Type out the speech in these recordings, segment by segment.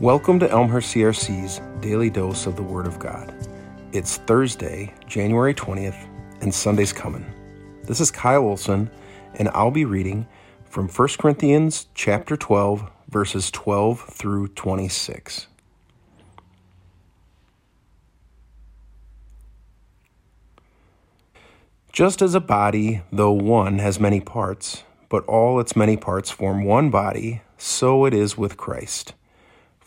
Welcome to Elmhurst CRC's Daily Dose of the Word of God. It's Thursday, January 20th, and Sunday's coming. This is Kyle Olson, and I'll be reading from 1 Corinthians chapter 12, verses 12 through 26. Just as a body, though one, has many parts, but all its many parts form one body, so it is with Christ.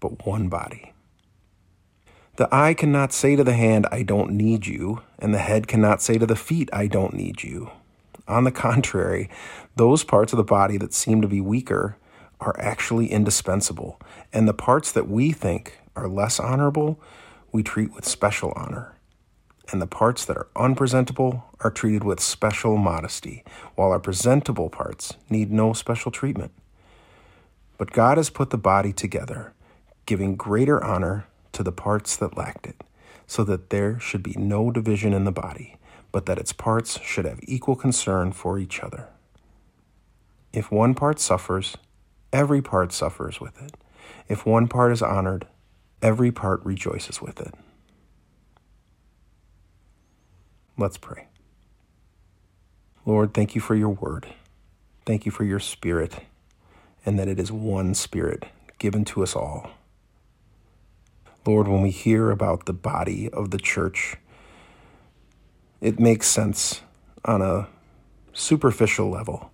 but one body. The eye cannot say to the hand, I don't need you, and the head cannot say to the feet, I don't need you. On the contrary, those parts of the body that seem to be weaker are actually indispensable, and the parts that we think are less honorable, we treat with special honor. And the parts that are unpresentable are treated with special modesty, while our presentable parts need no special treatment. But God has put the body together giving greater honor to the parts that lacked it, so that there should be no division in the body, but that its parts should have equal concern for each other. If one part suffers, every part suffers with it. If one part is honored, every part rejoices with it. Let's pray. Lord, thank you for your word. Thank you for your spirit, and that it is one spirit given to us all. Lord, when we hear about the body of the church, it makes sense on a superficial level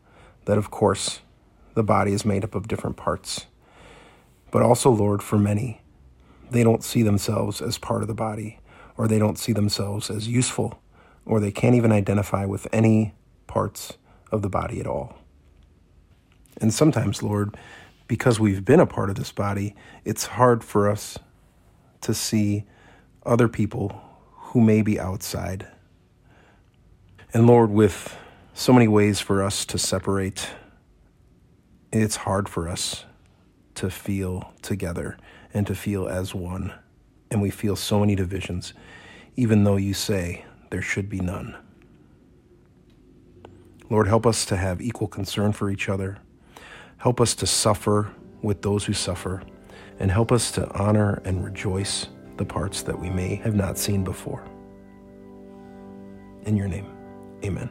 that, of course, the body is made up of different parts. But also, Lord, for many, they don't see themselves as part of the body, or they don't see themselves as useful, or they can't even identify with any parts of the body at all. And sometimes, Lord, because we've been a part of this body, it's hard for us to see other people who may be outside. And Lord, with so many ways for us to separate, it's hard for us to feel together and to feel as one. And we feel so many divisions, even though you say there should be none. Lord, help us to have equal concern for each other. Help us to suffer with those who suffer and help us to honor and rejoice the parts that we may have not seen before. In your name, amen.